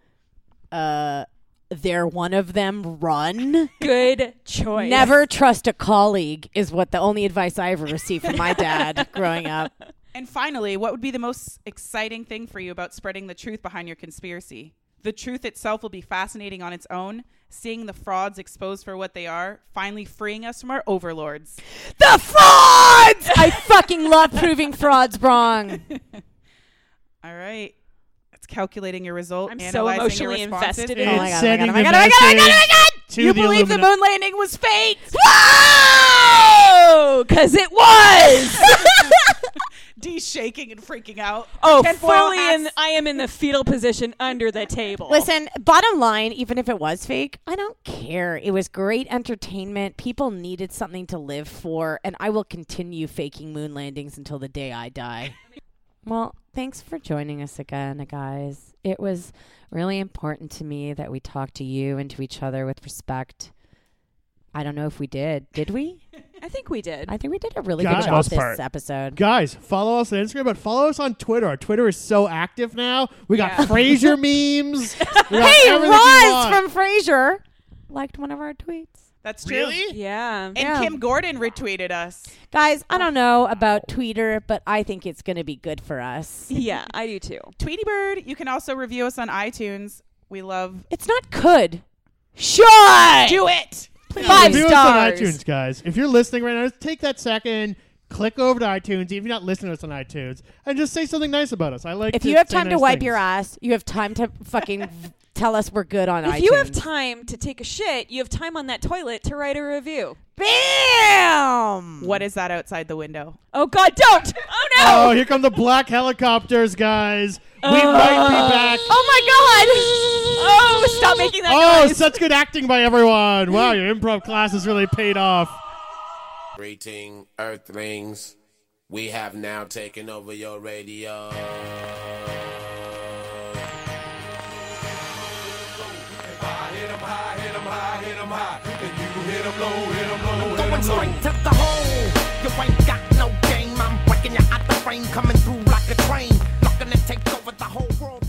Uh, they're one of them. Run. Good choice. Never trust a colleague is what the only advice I ever received from my dad growing up. And finally, what would be the most exciting thing for you about spreading the truth behind your conspiracy? The truth itself will be fascinating on its own. Seeing the frauds exposed for what they are, finally freeing us from our overlords. The frauds! I fucking love proving frauds wrong. All right. It's calculating your result. I'm so analyzing your emotionally invested It's in Oh my God, oh my sending God, oh my the God, oh my God, oh my God, oh my God! to You the believe the moon landing was faked? Oh, because it was. D shaking and freaking out. oh, Tinfoil fully hats. in. I am in the fetal position under the table. Listen, bottom line, even if it was fake, I don't care. It was great entertainment. People needed something to live for, and I will continue faking moon landings until the day I die. well, thanks for joining us again, guys. It was really important to me that we talk to you and to each other with respect. I don't know if we did. Did we? I think we did. I think we did a really Guys- good job Most this part. episode. Guys, follow us on Instagram, but follow us on Twitter. Our Twitter is so active now. We got Yeah. Frasier memes. We got Hey, everything you Roz want. from Frasier liked one of our tweets. That's true. Yeah. And Yeah. Kim Gordon retweeted us. Guys, I don't know about Twitter, but I think it's going to be good for us. Yeah, I do too. Tweety Bird. You can also review us on iTunes. We love. It's not could. Should. Do it. Yeah, Five review us on iTunes, guys. If you're listening right now, just take that second, click over to iTunes, even if you're not listening to us on iTunes, and just say something nice about us. I like. If to you have say time to nice wipe things. your ass, you have time to fucking tell us we're good on iTunes. If iTunes. you have time to take a shit, you have time on that toilet to write a review. Bam! What is that outside the window? Oh God, don't! Oh no! Oh, here come the black helicopters, guys. We uh, might be back. Oh my God! Oh, stop making that Oh, noise! such good acting by everyone. Wow, your improv class has really paid off. Greeting, Earthlings. We have now taken over your radio. Going straight to the hole. You ain't got no game. I'm breaking you out the frame, coming through like a train. Looking to take over the whole world.